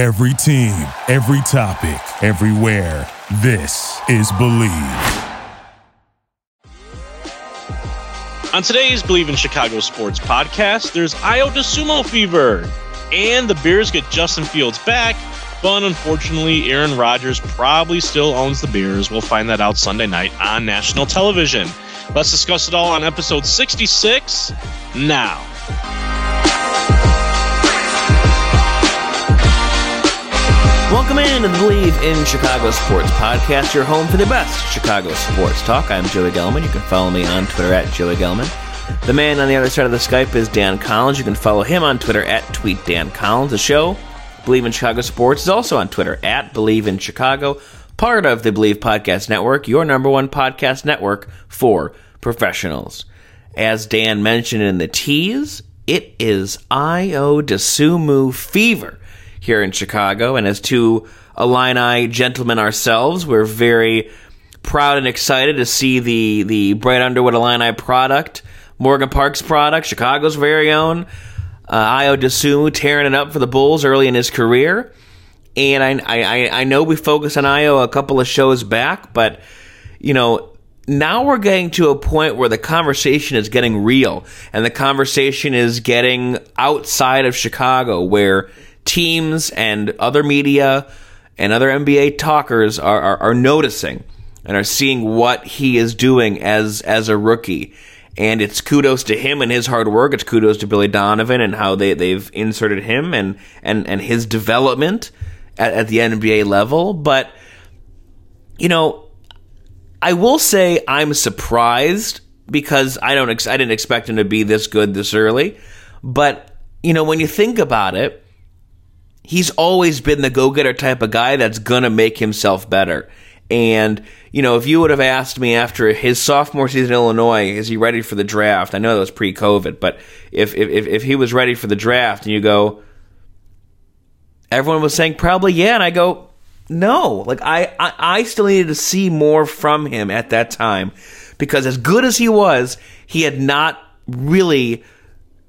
Every team, every topic, everywhere. This is Believe. On today's Believe in Chicago Sports podcast, there's Ayo Dosunmu fever, and the Bears get Justin Fields back, but unfortunately, Aaron Rodgers probably still owns the Bears. We'll find that out Sunday night on national television. Let's discuss it all on episode 66 now. Welcome in to the Believe in Chicago Sports podcast, your home for the best Chicago sports talk. I'm Joey Gelman. You can follow me on Twitter at Joey Gelman. The man on the other side of the Skype is Dan Collins. You can follow him on Twitter at Tweet Dan Collins. The show, Believe in Chicago Sports, is also on Twitter at Believe in Chicago, part of the Believe Podcast Network, your number one podcast network for professionals. As Dan mentioned in the tease, it is Ayo Dosunmu fever here in Chicago. And as two Illini gentlemen ourselves, we're very proud and excited to see the, the Brad Underwood Illini product, Morgan Park's product, Chicago's very own. Uh, Ayo Dosunmu tearing it up for the Bulls early in his career. And I, I, I know we focused on Ayo a couple of shows back, but, you know, now we're getting to a point where the conversation is getting real and the conversation is getting outside of Chicago where teams and other media and other NBA talkers are, are, are noticing and are seeing what he is doing as as a rookie. And it's kudos to him and his hard work. It's kudos to Billy Donovan and how they, they've inserted him and, and, and his development at, at the NBA level. But, you know, I will say I'm surprised because I don't ex- I didn't expect him to be this good this early. But, you know, when you think about it, he's always been the go-getter type of guy that's going to make himself better. And, you know, if you would have asked me after his sophomore season in Illinois, is he ready for the draft? I know that was pre-COVID, but if if if he was ready for the draft and you go everyone was saying probably yeah, and I go no. Like I, I I still needed to see more from him at that time because as good as he was, he had not really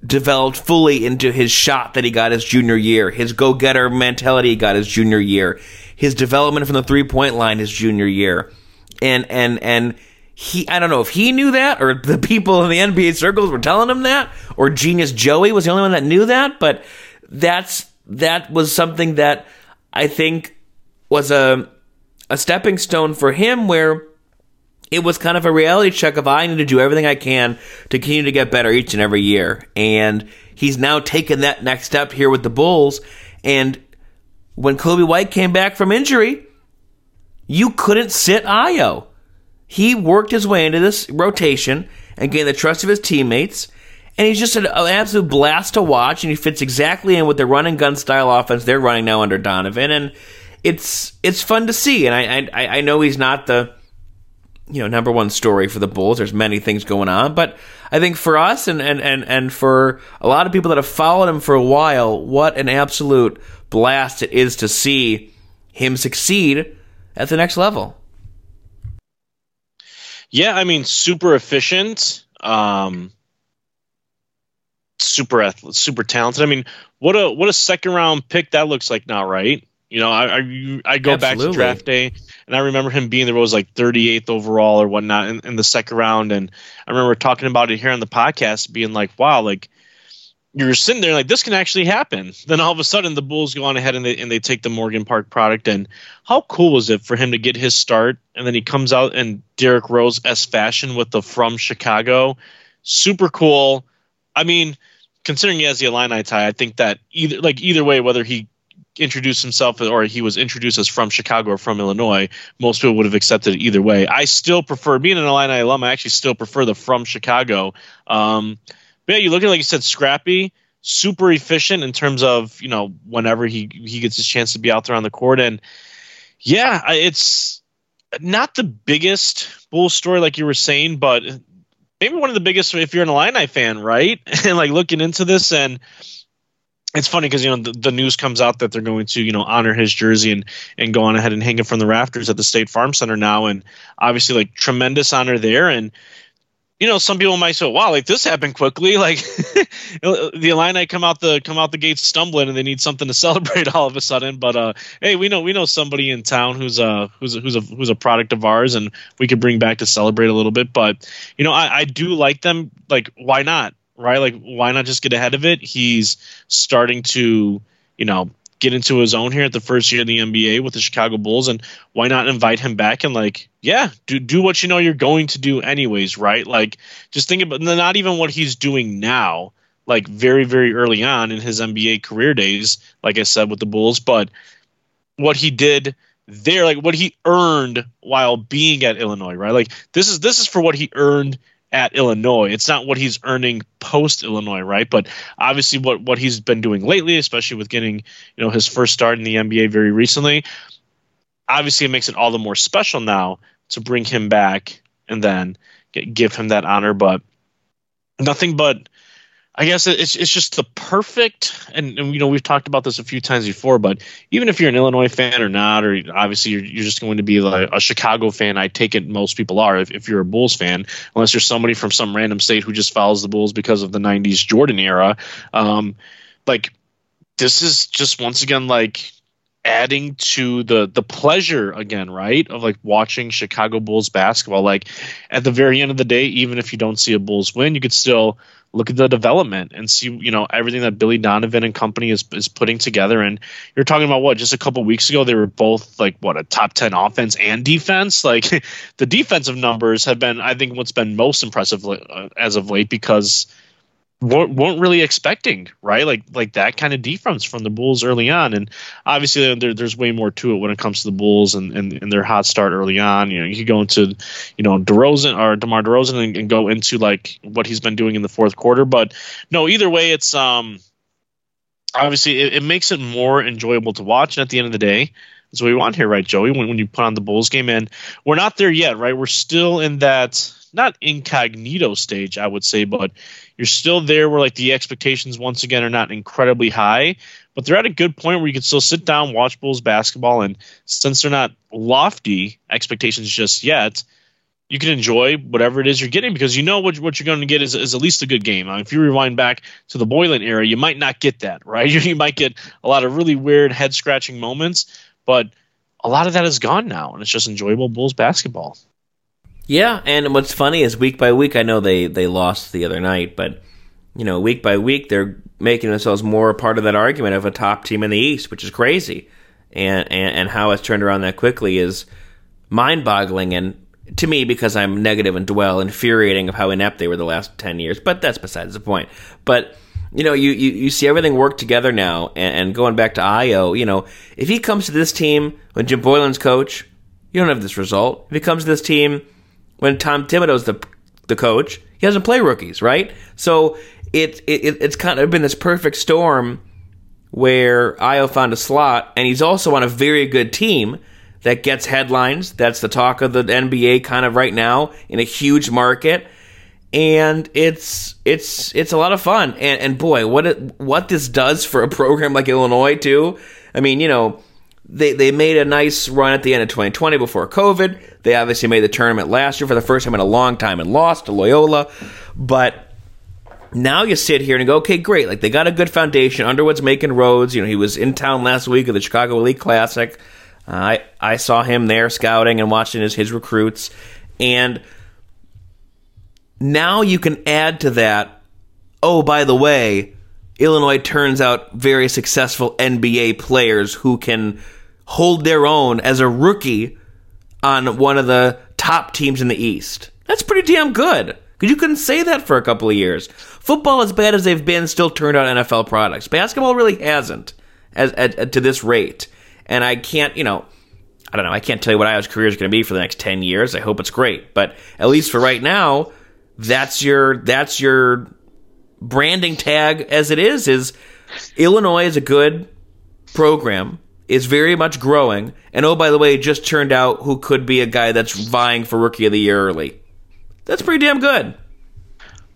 developed fully into his shot that he got his junior year, his go getter mentality he got his junior year, his development from the three point line his junior year. And, and, and he, I don't know if he knew that or the people in the NBA circles were telling him that or Genius Joey was the only one that knew that, but that's, that was something that I think was a, a stepping stone for him where it was kind of a reality check of I need to do everything I can to continue to get better each and every year. And he's now taken that next step here with the Bulls. And when Coby White came back from injury, you couldn't sit Ayo. He worked his way into this rotation and gained the trust of his teammates. And he's just an, absolute blast to watch, and he fits exactly in with the run and gun style offense they're running now under Donovan. And it's it's fun to see. And I I, I know he's not the you know number one story for the Bulls. There's many things going on, but I think for us and and and and for a lot of people that have followed him for a while, what an absolute blast it is to see him succeed at the next level. Yeah, I mean, super efficient, um, super athlete, super talented. I mean, what a what a second round pick that looks like now, right? You know, I I, I go Absolutely. back to draft day and I remember him being there was like 38th overall or whatnot in, in the second round. And I remember talking about it here on the podcast, being like, wow, like you're sitting there like this can actually happen. Then all of a sudden the Bulls go on ahead and they and they take the Morgan Park product. And how cool was it for him to get his start and then he comes out in Derrick Rose s fashion with the from Chicago. Super cool. I mean, considering he has the Illini tie, I think that either like either way, whether he introduced himself or he was introduced as from Chicago or from Illinois, most people would have accepted it either way. I still prefer being an Illini alum. I actually still prefer the from Chicago. Um, but yeah, you look at like you said, scrappy, super efficient in terms of you know whenever he he gets his chance to be out there on the court, and yeah, it's not the biggest bull story like you were saying, but maybe one of the biggest if you're an Illini fan, right? and like looking into this and it's funny because you know the, the, news comes out that they're going to you know honor his jersey and and go on ahead and hang it from the rafters at the State Farm Center now, and obviously like tremendous honor there, and you know, some people might say, "Wow, like this happened quickly." Like the Illini come out the come out the gates stumbling, and they need something to celebrate all of a sudden. But uh, hey, we know we know somebody in town who's a who's a, who's a who's a product of ours, and we could bring back to celebrate a little bit. But you know, I, I do like them. Like, why not? Right? Like, why not just get ahead of it? He's starting to, you know, get into his own here at the first year of the NBA with the Chicago Bulls, and why not invite him back and like, yeah, do do what you know you're going to do anyways, right? Like, just think about not even what he's doing now, like very very early on in his NBA career days, like I said with the Bulls, but what he did there, like what he earned while being at Illinois, right? Like this is this is for what he earned at Illinois. It's not what he's earning post Illinois, right? But obviously, what what he's been doing lately, especially with getting you know his first start in the NBA very recently, obviously it makes it all the more special now to bring him back and then get, give him that honor. But nothing but I guess it's it's just the perfect, and, and, you know we've talked about this a few times before, but even if you're an Illinois fan or not, or obviously you're, you're just going to be like a Chicago fan, I take it most people are. If, if you're a Bulls fan, unless you're somebody from some random state who just follows the Bulls because of the '90s Jordan era, um, like this is just once again like adding to the the pleasure again, right? Of like watching Chicago Bulls basketball. Like at the very end of the day, even if you don't see a Bulls win, you could still look at the development and see, you know, everything that Billy Donovan and company is is putting together. And you're talking about what just a couple weeks ago they were both like what a top ten offense and defense. Like the defensive numbers have been, I think, what's been most impressive uh, as of late because weren't, weren't really expecting, right? Like like that kind of defense from the Bulls early on, and obviously there, there's way more to it when it comes to the Bulls and, and, and their hot start early on. You know, you could go into, you know, DeRozan or DeMar DeRozan and, and go into like what he's been doing in the fourth quarter, but no, either way, it's um obviously it, it makes it more enjoyable to watch. And at the end of the day, that's what we want here, right, Joey? When when you put on the Bulls game, and we're not there yet, right? We're still in that not incognito stage, I would say, but you're still there where like the expectations once again are not incredibly high, but they're at a good point where you can still sit down, watch Bulls basketball, and since they're not lofty expectations just yet, you can enjoy whatever it is you're getting because you know what, what you're going to get is, is at least a good game. if you rewind back to the Boylen era, you might not get that, right? You might get a lot of really weird head scratching moments, but a lot of that is gone now, and it's just enjoyable Bulls basketball. Yeah, and what's funny is week by week, I know they they lost the other night, but you know, week by week, they're making themselves more a part of that argument of a top team in the East, which is crazy, and and, and how it's turned around that quickly is mind boggling and. To me, because I'm negative and dwell, infuriating of how inept they were the last ten years. But that's besides the point. But you know, you, you, you see everything work together now. And, and, going back to Ayo, you know, if he comes to this team when Jim Boylen's coach, you don't have this result. If he comes to this team when Tom Thibodeau's the the coach, he doesn't play rookies, right? So it, it it's kind of been this perfect storm where Ayo found a slot, and he's also on a very good team that gets headlines. That's the talk of the NBA kind of right now in a huge market, and it's it's it's a lot of fun. And and boy, what it, what this does for a program like Illinois too. I mean, you know they they made a nice run at the end of 2020 before COVID. They obviously made the tournament last year for the first time in a long time and lost to Loyola. But now you sit here and go, okay, great. Like they got a good foundation. Underwood's making roads. You know, he was in town last week at the Chicago Elite Classic. Uh, I I saw him there scouting and watching his his recruits, and now you can add to that. Oh, by the way, Illinois turns out very successful NBA players who can hold their own as a rookie on one of the top teams in the East. That's pretty damn good. Because you couldn't say that for a couple of years. Football, as bad as they've been, still turned out NFL products. Basketball really hasn't, as, at, to this rate. And I can't, you know, I don't know. I can't tell you what Ayo's career is going to be for the next ten years. I hope it's great, but at least for right now, that's your that's your branding tag as it is is Illinois is a good program, is very much growing, and oh by the way, just turned out who could be a guy that's vying for rookie of the year early. That's pretty damn good.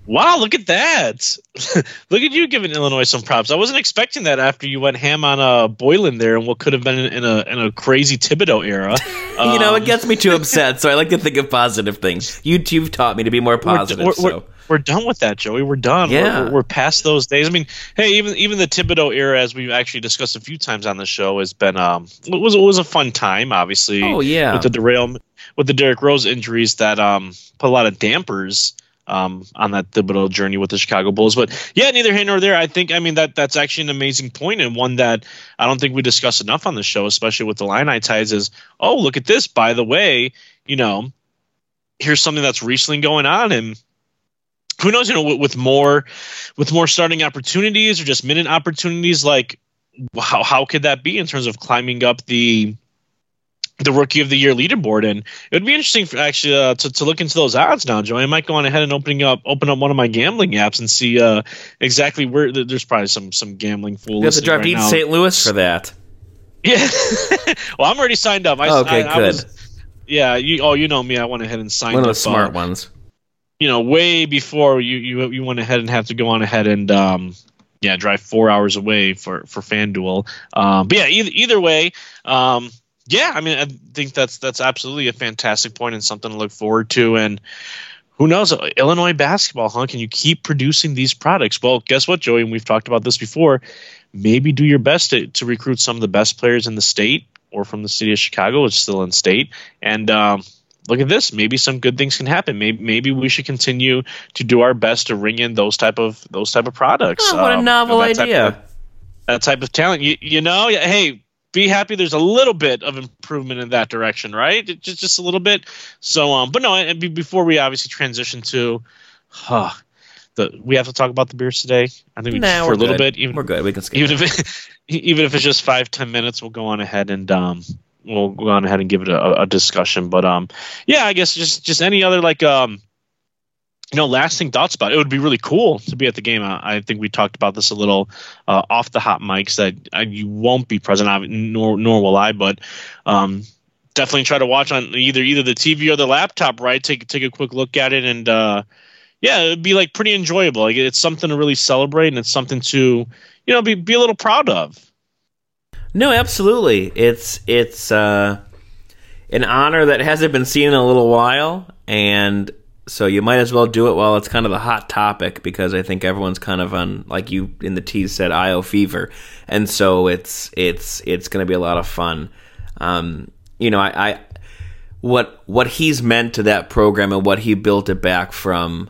Wow, look at that. look at you giving Illinois some props. I wasn't expecting that after you went ham on uh, Boylen there and what could have been in, in a in a crazy Thibodeau era. Um, you know, it gets me too upset, so I like to think of positive things. You, you've taught me to be more positive. We're, we're, so. we're, done with that, Joey. We're done. Yeah. We're, we're, past those days. I mean, hey, even even the Thibodeau era, as we've actually discussed a few times on the show, has been um it was it was a fun time. Obviously, oh yeah, with the derailment with the Derrick Rose injuries that um put a lot of dampers um, on that Thibodeau journey with the Chicago Bulls. But yeah, neither here nor there. I think I mean that that's actually an amazing point and one that I don't think we discuss enough on the show, especially with the Illini ties. Is oh look at this. By the way, you know, here's something that's recently going on and. Who knows? You know, with, with more, with more starting opportunities or just minute opportunities, like how how could that be in terms of climbing up the the rookie of the year leaderboard and it would be interesting for actually uh, to, to look into those odds now joey. I might go on ahead and opening up open up one of my gambling apps and see uh, exactly where there's probably some some gambling fools you have to drive right to st louis? For that. Yeah. Well i'm already signed up. I, okay I, good I was, yeah you oh you know me. I went ahead and signed one of the smart uh, ones. you know way before you you you went ahead and have to go on ahead and um yeah drive four hours away for for fanduel. Um but yeah either, either way um yeah, I mean, I think that's that's absolutely a fantastic point and something to look forward to. And who knows, Illinois basketball, huh? Can you keep producing these products? Well, guess what, Joey? And we've talked about this before. Maybe do your best to, to recruit some of the best players in the state or from the city of Chicago. which is still in state, and um, look at this. Maybe some good things can happen. Maybe maybe we should continue to do our best to ring in those type of those type of products. Oh, what a um, novel that idea! Type of, that type of talent. You, you know, hey, be happy there's a little bit of improvement in that direction, right? Just just a little bit. So um, but no, and before we obviously transition to, huh, the we have to talk about the beers today. I think we nah, for a little good. bit. Even we're good. We can skip even it. if it, even if it's just five ten minutes, we'll go on ahead and um we'll go on ahead and give it a, a discussion. But um yeah, I guess just just any other like um you know, lasting thoughts about it. it. would be really cool to be at the game. I, I think we talked about this a little uh, off the hot mics that I, you won't be present, nor nor will I. But um, definitely try to watch on either either the TV or the laptop. Right, take take a quick look at it, and uh, yeah, it'd be like pretty enjoyable. Like it's something to really celebrate, and it's something to you know be be a little proud of. No, absolutely. It's it's uh, an honor that hasn't been seen in a little while, and so you might as well do it while it's kind of the hot topic because I think everyone's kind of on like you in the tease said Ayo fever, and so it's it's it's going to be a lot of fun. Um, you know, I, I what what he's meant to that program and what he built it back from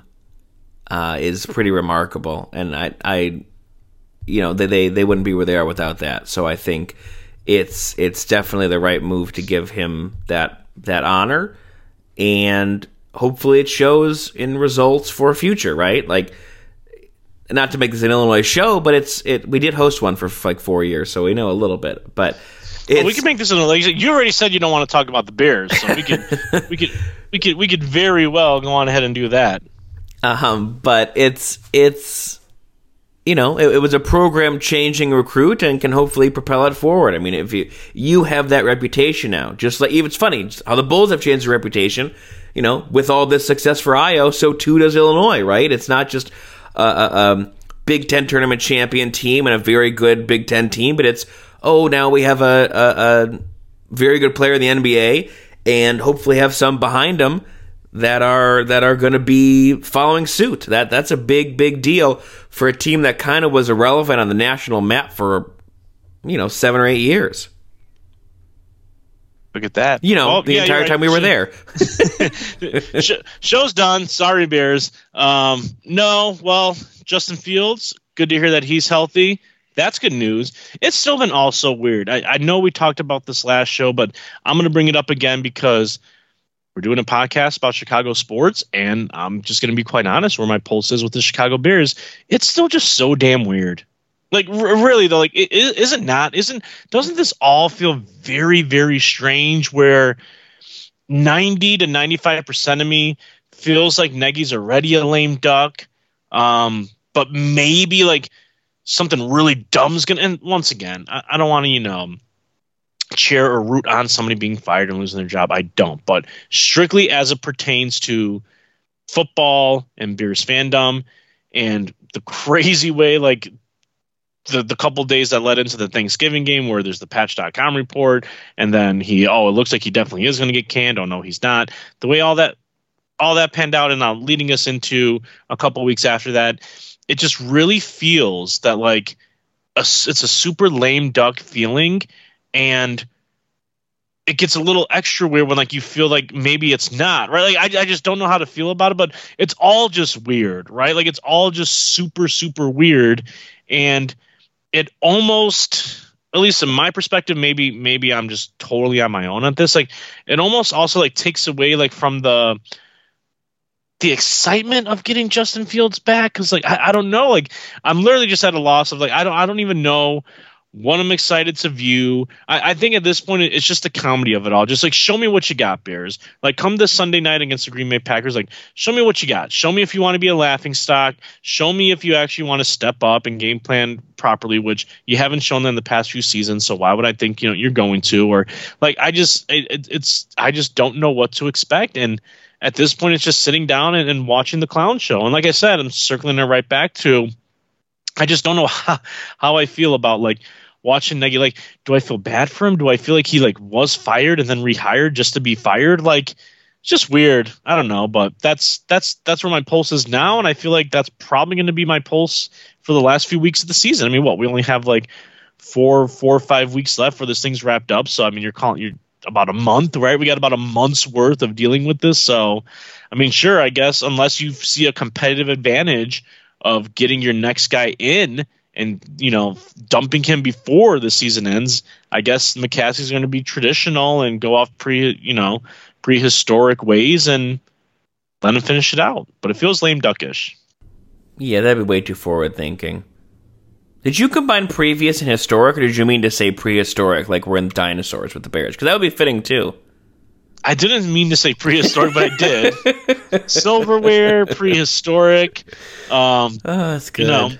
uh, is pretty remarkable, and I I you know they, they they wouldn't be where they are without that. So I think it's it's definitely the right move to give him that that honor and hopefully it shows in results for future, right? Like, not to make this an Illinois show, but it's it. We did host one for like four years, so we know a little bit. But well, we can make this an. You already said you don't want to talk about the Bears, so we could we could we could we could very well go on ahead and do that. Um, but it's it's you know it, it was a program changing recruit and can hopefully propel it forward. I mean, if you you have that reputation now, just like it's funny how the Bulls have changed their reputation you know, with all this success for Ayo, so too does Illinois, right? It's not just a, a, a Big Ten tournament champion team and a very good Big Ten team, but it's oh now we have a, a, a very good player in the NBA and hopefully have some behind them that are that are going to be following suit. That that's a big big deal for a team that kind of was irrelevant on the national map for you know seven or eight years. Look at that. You know, well, the yeah, entire right. time we were there. Show's done. Sorry, Bears. Um, no, well, Justin Fields, good to hear that he's healthy. That's good news. It's still been also weird. I, I know we talked about this last show, but I'm going to bring it up again because we're doing a podcast about Chicago sports, and I'm just going to be quite honest where my pulse is with the Chicago Bears. It's still just so damn weird. Like r- really though, like it not? Isn't doesn't this all feel very very strange? Where ninety to ninety five percent of me feels like Nagy's already a lame duck, um, but maybe like something really dumb's gonna. And once again, I, I don't want to you know cheer or root on somebody being fired and losing their job. I don't, but strictly as it pertains to football and Bears fandom and the crazy way like the, the couple days that led into the Thanksgiving game where there's the patch.com report and then he oh it looks like he definitely is going to get canned oh no he's not the way all that all that panned out and now leading us into a couple weeks after that it just really feels that like a, it's a super lame duck feeling and it gets a little extra weird when like you feel like maybe it's not right? Like I, I just don't know how to feel about it but it's all just weird right? Like it's all just super super weird. And it almost at least in my perspective maybe maybe i'm just totally on my own at this. Like it almost also like takes away like from the the excitement of getting justin fields back because like I, I don't know. Like i'm literally just at a loss of like i don't i don't even know what I'm excited to view. I, I, think at this point it's just the comedy of it all. Just like show me what you got, Bears. Like come this Sunday night against the Green Bay Packers. Like show me what you got. Show me if you want to be a laughing stock. Show me if you actually want to step up and game plan properly, which you haven't shown them the past few seasons. So why would I think you know you're going to? Or like I just it, it's I just don't know what to expect and. At this point, it's just sitting down and, and watching the clown show. And like I said, I'm circling it right back to I just don't know how, how I feel about like watching Nagy, like, do I feel bad for him? Do I feel like he like was fired and then rehired just to be fired? Like, it's just weird. I don't know, but that's that's that's where my pulse is now, and I feel like that's probably going to be my pulse for the last few weeks of the season. I mean, what we only have like four four or five weeks left for this thing's wrapped up. So I mean, you're calling you're about a month, right? We got about a month's worth of dealing with this. So, I mean, sure, I guess unless you see a competitive advantage of getting your next guy in and you know dumping him before the season ends, I guess McCaskey's going to be traditional and go off pre you know prehistoric ways and let him finish it out. But it feels lame duckish. Yeah, that'd be way too forward thinking. Did you combine previous and historic, or did you mean to say prehistoric, like we're in dinosaurs with the Bears? Because that would be fitting too. I didn't mean to say prehistoric, but I did. Silverware, prehistoric. Um, oh, that's good. You know,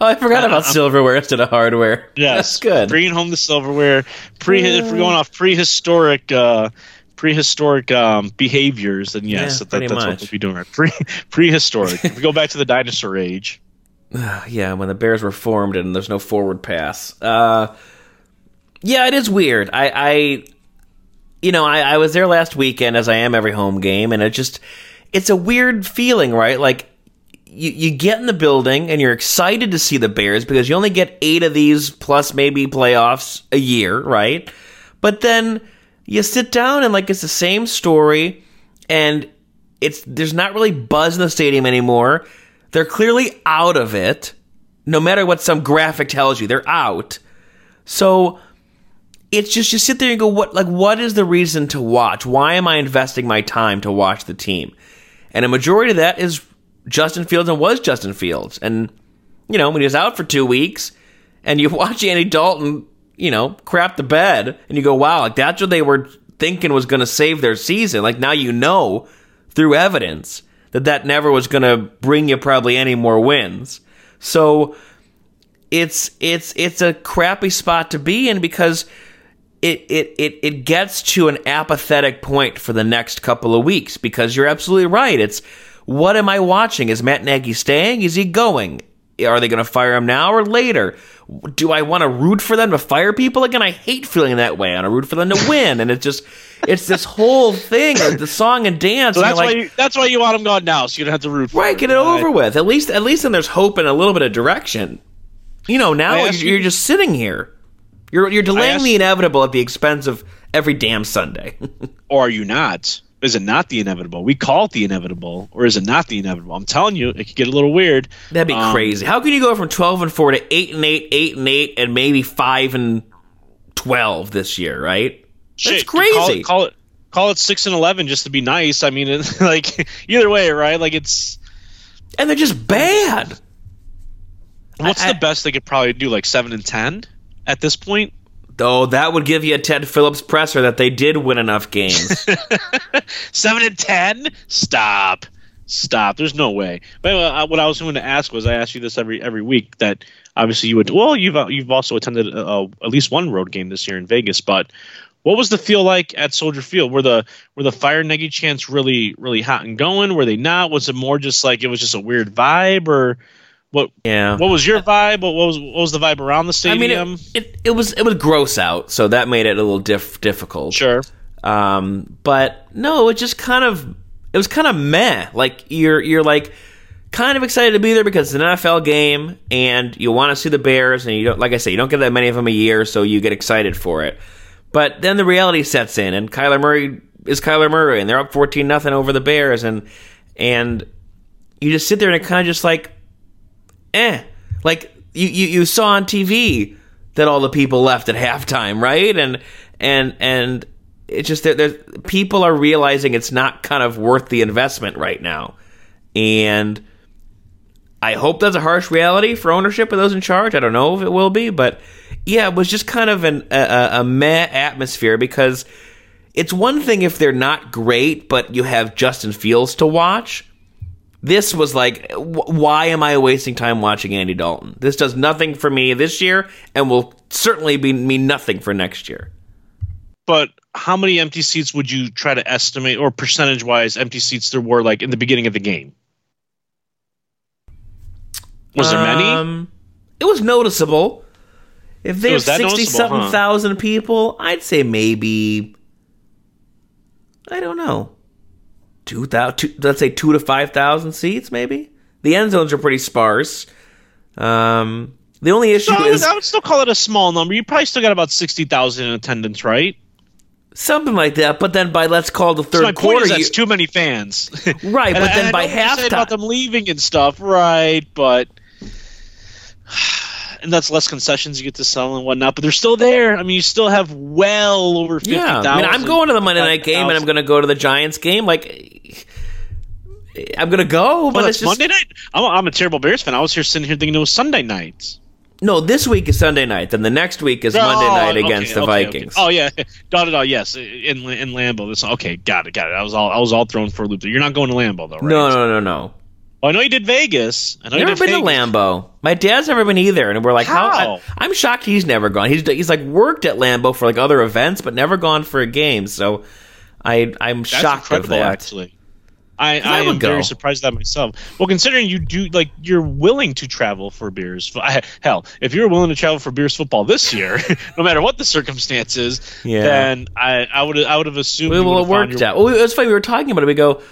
Oh, I forgot about uh, silverware instead of hardware. Yes, that's good. Bringing home the silverware. Pre, if we're going off prehistoric, uh, prehistoric um, behaviors, then yes, yeah, that, that's much. what we'll be doing. Pre, prehistoric. if we go back to the dinosaur age. yeah, when the bears were formed and there's no forward pass. Uh, yeah, it is weird. I, I you know, I, I was there last weekend as I am every home game, and it just it's a weird feeling, right? Like you, you get in the building and you're excited to see the Bears because you only get eight of these plus maybe playoffs a year, right? But then you sit down and like it's the same story and it's there's not really buzz in the stadium anymore. They're clearly out of it. No matter what some graphic tells you, they're out. So it's just you sit there and go, what like what is the reason to watch? Why am I investing my time to watch the team? And a majority of that is Justin Fields and was Justin Fields. And, you know, when he was out for two weeks and you watch Andy Dalton, you know, crap the bed and you go, wow, like that's what they were thinking was going to save their season. Like now you know through evidence that that never was going to bring you probably any more wins. So it's it's it's a crappy spot to be in because it, it, it, it gets to an apathetic point for the next couple of weeks because you're absolutely right. It's what am I watching? Is Matt Nagy staying? Is he going? Are they going to fire him now or later? Do I want to root for them to fire people again? I hate feeling that way. I want to root for them to win, and it's just it's this whole thing, the song and dance. So that's why like, you, that's why you want them gone now, so you don't have to root. for Right, get it over with. At least at least then there's hope and a little bit of direction. You know, now you're, you, you're just sitting here. You're you're delaying the inevitable at the expense of every damn Sunday. or are you not? Is it not the inevitable? We call it the inevitable, or is it not the inevitable? I'm telling you, it could get a little weird. That'd be um, crazy. How can you go from 12 and 4 to 8 and 8, 8 and 8, and maybe 5 and 12 this year, right? Shit, That's crazy. Call it, call it, call it 6 and 11 just to be nice. I mean, like either way, right? Like it's and they're just bad. What's I, the best they could probably do? Like 7 and 10 at this point? Though that would give you a Ted Phillips presser that they did win enough games. Seven and ten? Stop. Stop. There's no way. But uh, what I was going to ask was, I ask you this every every week. That obviously you would. Well, you've uh, you've also attended uh, at least one road game this year in Vegas. But what was the feel like at Soldier Field? Were the were the Fire Nagy chants really really hot and going? Were they not? Was it more just like it was just a weird vibe, or What yeah? What was your vibe? What was what was the vibe around the stadium? I mean, it, it, it was it was gross out, so that made it a little diff, difficult. Sure. Um, but no, it just kind of it was kind of meh. Like you're you're like kind of excited to be there because it's an NFL game and you want to see the Bears and you don't like I say you don't get that many of them a year, so you get excited for it. But then the reality sets in, and Kyler Murray is Kyler Murray, and they're up fourteen nothing over the Bears, and and you just sit there and it kind of just like eh. Like you, you, you saw on TV that all the people left at halftime, right? And and and it's just that people are realizing it's not kind of worth the investment right now, and I hope that's a harsh reality for ownership of those in charge. I don't know if it will be, but yeah, it was just kind of an, a, a meh atmosphere because it's one thing if they're not great, but you have Justin Fields to watch. This was like, why am I wasting time watching Andy Dalton? This does nothing for me this year and will certainly be mean nothing for next year. But how many empty seats would you try to estimate, or percentage wise, empty seats there were like in the beginning of the game? Was there many? Um, it was noticeable. If they have sixty-seven thousand huh? people, I'd say maybe. I don't know two thousand, let's say two to five thousand seats, maybe. The end zones are pretty sparse. Um, the only issue is I would still call it a small number. You probably still got about sixty thousand in attendance, right? Something like that. But then by let's call the third so quarter, that's too many fans, right? but then by halftime, about them leaving and stuff, right? But and that's less concessions you get to sell and whatnot. But they're still there. I mean, you still have well over fifty thousand. Yeah, I mean, I'm going to the Monday night game, 000. and I'm going to go to the Giants game. Like, I'm going to go, but it's just Monday night. I'm a, I'm a terrible Bears fan. I was here sitting here thinking it was Sunday night. No, this week is Sunday night. Then the next week is oh, Monday night oh, against the okay, Vikings. Okay. Oh yeah, dot it all. Yes, in in Lambeau. This okay, got it, got it. I was all I was all thrown for a loop. You're not going to Lambeau though, right? No, no, no, no. Well, I know you did Vegas. I know never been Vegas. to Lambeau. My dad's never been either, and we're like, how? how? I, am shocked he's never gone. He's he's like worked at Lambeau for like other events, but never gone for a game. So I I'm That's shocked of that. Actually, I, I, I am go. very surprised at that myself. Well, considering you do like you're willing to travel for beers. Hell, if you're willing to travel for beers football this year, no matter what the circumstances, yeah. then I I would I would have assumed. Well, it worked out. Well, it was funny. We were talking about it. We go.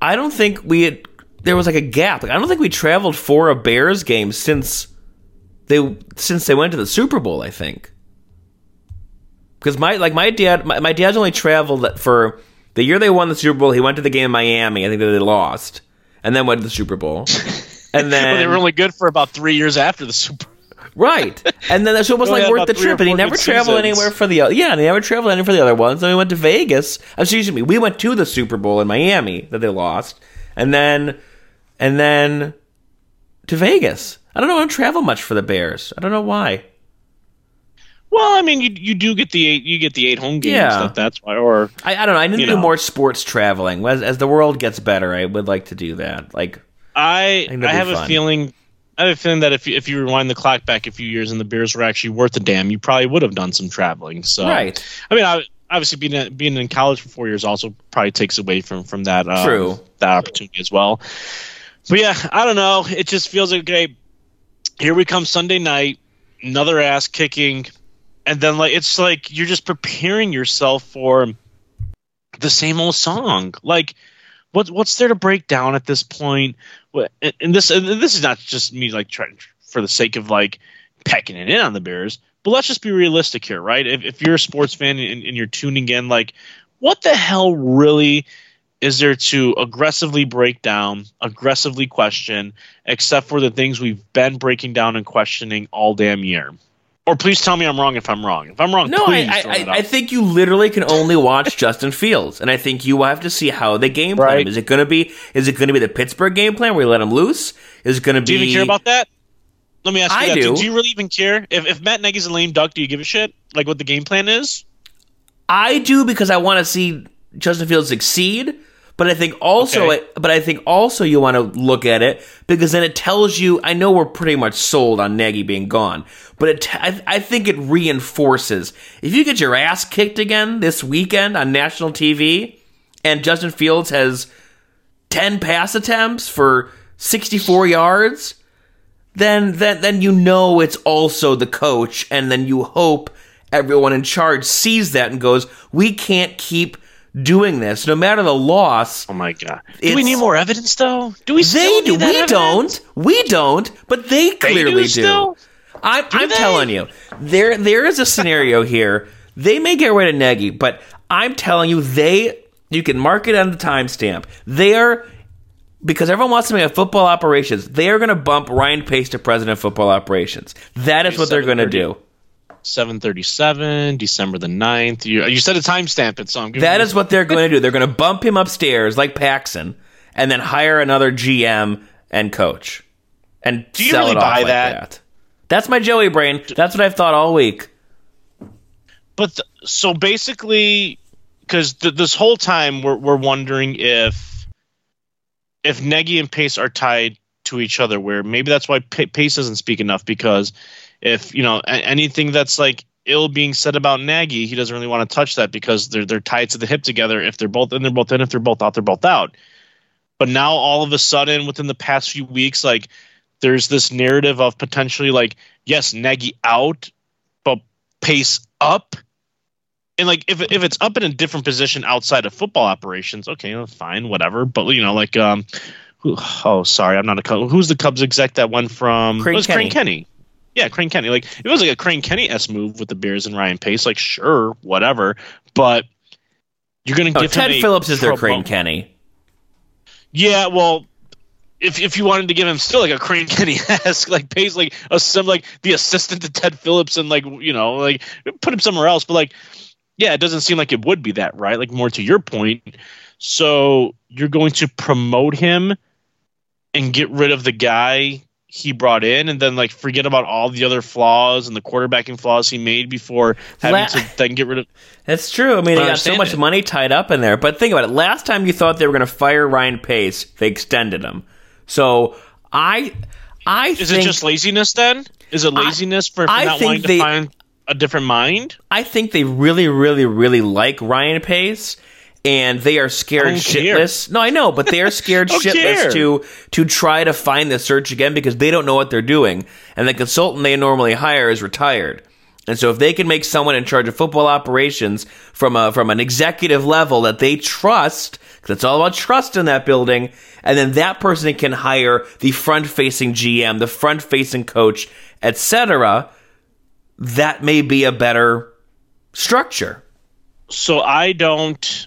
I don't think we had there was like a gap. Like, I don't think we traveled for a Bears game since they since they went to the Super Bowl. I think because my like my dad my, my dad's only traveled for the year they won the Super Bowl. He went to the game in Miami. I think that they lost, and then went to the Super Bowl. And then well, they were only good for about three years after the Super. Right, and then it was like worth the trip, and he never traveled seasons. anywhere for the yeah, and he never traveled anywhere for the other ones. Then we went to Vegas. Excuse me, we went to the Super Bowl in Miami that they lost, and then and then to Vegas. I don't know. I don't travel much for the Bears. I don't know why. Well, I mean, you you do get the eight you get the eight home games. Yeah. that's why. Or I, I don't know. I need to do know. more sports traveling. As, as the world gets better, I would like to do that. Like I I, I have a feeling. I have a feeling that if you, if you rewind the clock back a few years and the Bears were actually worth a damn, you probably would have done some traveling. So, right. I mean, I, obviously being in, being in college for four years also probably takes away from from that um, true that opportunity as well. But yeah, I don't know. It just feels like okay. Here we come Sunday night, another ass kicking, and then like it's like you're just preparing yourself for the same old song. Like, what what's there to break down at this point? And this and this is not just me like trying for the sake of like pecking it in on the Bears. But let's just be realistic here, right? If, if you're a sports fan and, and you're tuning in, like, what the hell really is there to aggressively break down, aggressively question, except for the things we've been breaking down and questioning all damn year? Or please tell me I'm wrong if I'm wrong. If I'm wrong, no, I, I, I, think you literally can only watch Justin Fields, and I think you have to see how they game plan. Right. Is it going to be? Is it going to be the Pittsburgh game plan where you let him loose? Is it going to be? Do you even care about that? Let me ask you I that. Do. do you really even care if if Matt Nagy's a lame duck? Do you give a shit like what the game plan is? I do because I want to see Justin Fields succeed. But I think also, okay. but I think also you want to look at it because then it tells you. I know we're pretty much sold on Nagy being gone, but it, I, I think it reinforces if you get your ass kicked again this weekend on national TV, and Justin Fields has ten pass attempts for sixty four yards. then then then you know it's also the coach, and then you hope everyone in charge sees that and goes, "We can't keep." Doing this, no matter the loss. Oh my god! Do we need more evidence, though? Do we? They do. we evidence? don't. We don't. But they clearly they do. do. I'm, I'm telling you, there there is a scenario here. They may get rid of Nagy, but I'm telling you, they you can mark it on the timestamp. They are because everyone wants to make a football operations. They are going to bump Ryan Pace to president of football operations. That is what they're going to do. 737, December the 9th. You, you said a timestamp it, so I'm That is what they're going to do. They're going to bump him upstairs like Paxson and then hire another GM and coach. And do you sell really buy like that? that? That's my Joey brain. That's what I've thought all week. But th- so basically, because th- this whole time we're we're wondering if if Nagy and Pace are tied to each other, where maybe that's why P- Pace doesn't speak enough because if you know a- anything that's like ill being said about Nagy, he doesn't really want to touch that because they're they're tied to the hip together. If they're both in, they're both in. If they're both out, they're both out. But now all of a sudden, within the past few weeks, like there's this narrative of potentially like yes, Nagy out, but Pace up. And like if if it's up in a different position outside of football operations, okay, fine, whatever. But you know, like um, who, oh sorry, I'm not a Cub. Who's the Cubs exec that went from? Crane it was Kenny. Crane Kenney. Yeah, Crane Kenney. Like it was like a Crane Kenney s move with the Bears and Ryan Pace. Like sure, whatever. But you're gonna No, give Ted him a Phillips is their Crane Kenney. yeah, well, if if you wanted to give him still like a Crane Kenney esque, like pays like a some like the assistant to Ted Phillips and like you know like put him somewhere else, but like yeah, it doesn't seem like it would be that right. Like more to your point, so you're going to promote him and get rid of the guy he brought in, and then like forget about all the other flaws and the quarterbacking flaws he made before having La- to then get rid of. That's true. I mean, I they got so much it. money tied up in there. But think about it. Last time you thought they were going to fire Ryan Pace, they extended him. So I, I Is think it just laziness then? Is it laziness for, for I not think wanting to find a different mind? I think they really, really, really like Ryan Pace, and they are scared oh, I don't care. shitless. No, I know, but they are scared shitless care. to to try to find the search again because they don't know what they're doing, and the consultant they normally hire is retired. And so, if they can make someone in charge of football operations from a from an executive level that they trust, because it's all about trust in that building, and then that person can hire the front facing GM, the front facing coach, etc. That may be a better structure. so I don't.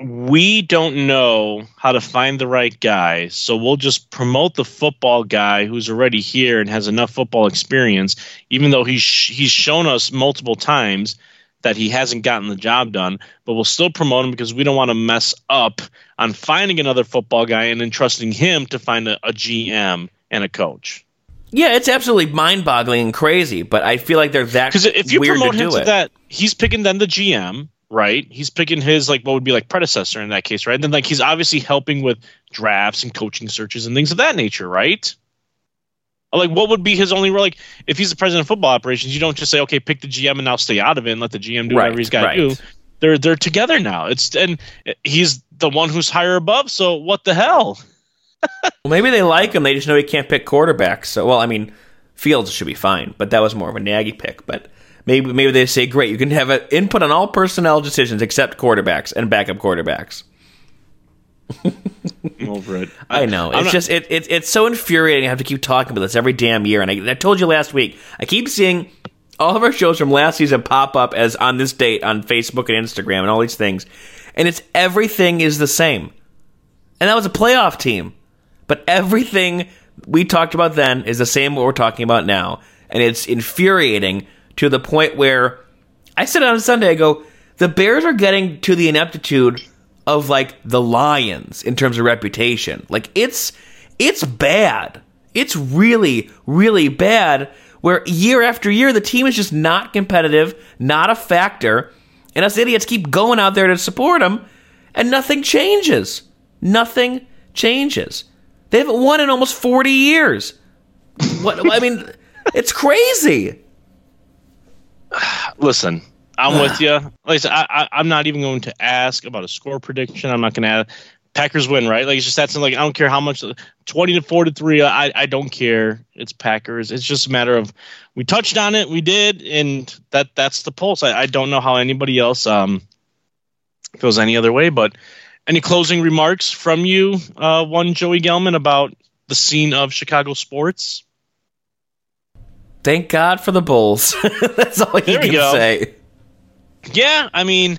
We don't know how to find the right guy, so we'll just promote the football guy who's already here and has enough football experience. Even though he's he's shown us multiple times that he hasn't gotten the job done, but we'll still promote him because we don't want to mess up on finding another football guy and entrusting him to find a, a GM and a coach. Yeah, it's absolutely mind-boggling and crazy, but I feel like they're that Because if you promote to him to it. that, he's picking then the GM, right? He's picking his like what would be like predecessor in that case, right? And then like he's obviously helping with drafts and coaching searches and things of that nature, right? Like what would be his only role? Like if he's the president of football operations, you don't just say, okay, pick the GM and now stay out of it and let the GM do Right, whatever he's got to right. do. They're they're together now. It's and he's the one who's higher above. So what the hell? Well, maybe they like him. They just know he can't pick quarterbacks. So, well, I mean, Fields should be fine, but that was more of a Nagy pick. But maybe maybe they say, great, you can have an input on all personnel decisions except quarterbacks and backup quarterbacks. Over it. I know. I'm It's not- just it, it it's so infuriating. I have to keep talking about this every damn year. And I, I told you last week. I keep seeing all of our shows from last season pop up as on this date on Facebook and Instagram and all these things, and it's everything is the same. And that was a playoff team, but everything we talked about then is the same what we're talking about now, and it's infuriating to the point where I said on Sunday, I go, the Bears are getting to the ineptitude of like the Lions in terms of reputation. Like it's it's bad. It's really, really bad. Where year after year the team is just not competitive, not a factor, and us idiots keep going out there to support them, and nothing changes. Nothing changes. They haven't won in almost forty years. What I mean, it's crazy. listen, I'm with you. Like I said, I, I'm not even going to ask about a score prediction. I'm not going to Packers win, right? Like it's just that's like I don't care how much twenty to four to three. I I don't care. It's Packers. It's just a matter of we touched on it, we did, and that that's the pulse. I, I don't know how anybody else um feels any other way. But any closing remarks from you, uh, one Joey Gelman about the scene of Chicago sports? Thank God for the Bulls. that's all you can go. say. Yeah, I mean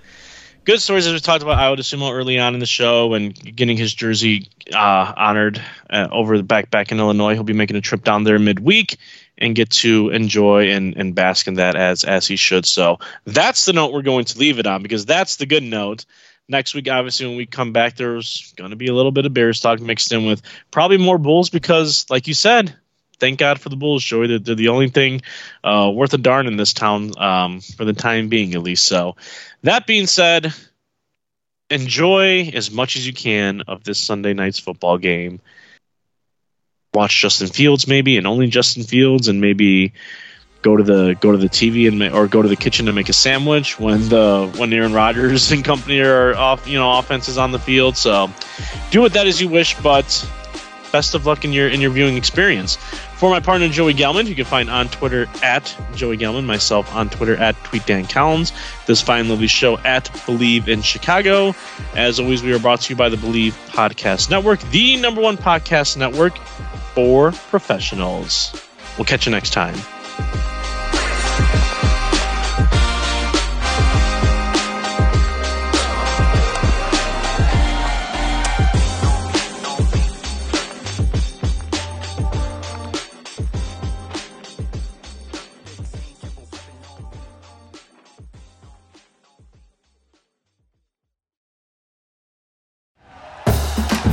good stories as we talked about Ayo Dosunmu early on in the show and getting his jersey uh, honored uh, over the back back in Illinois. He'll be making a trip down there midweek and get to enjoy and, and bask in that as as he should. So that's the note we're going to leave it on because that's the good note. Next week, obviously, when we come back, there's going to be a little bit of Bears talk mixed in with probably more Bulls because, like you said, thank God for the Bulls, Joey. They're, they're the only thing uh, worth a darn in this town um, for the time being, at least. So, that being said, enjoy as much as you can of this Sunday night's football game. Watch Justin Fields, maybe, and only Justin Fields, and maybe go to the go to the TV and or go to the kitchen to make a sandwich when the when Aaron Rodgers and company are off, you know, offenses on the field. So, do with that as you wish, but best of luck in your in your viewing experience. For my partner Joey Gelman, you can find on Twitter at Joey Gelman, myself on Twitter at Tweet Dan Collins. This fine lovely show at Bleav in Chicago. As always, we are brought to you by the Bleav Podcast Network, the number one podcast network for professionals. We'll catch you next time.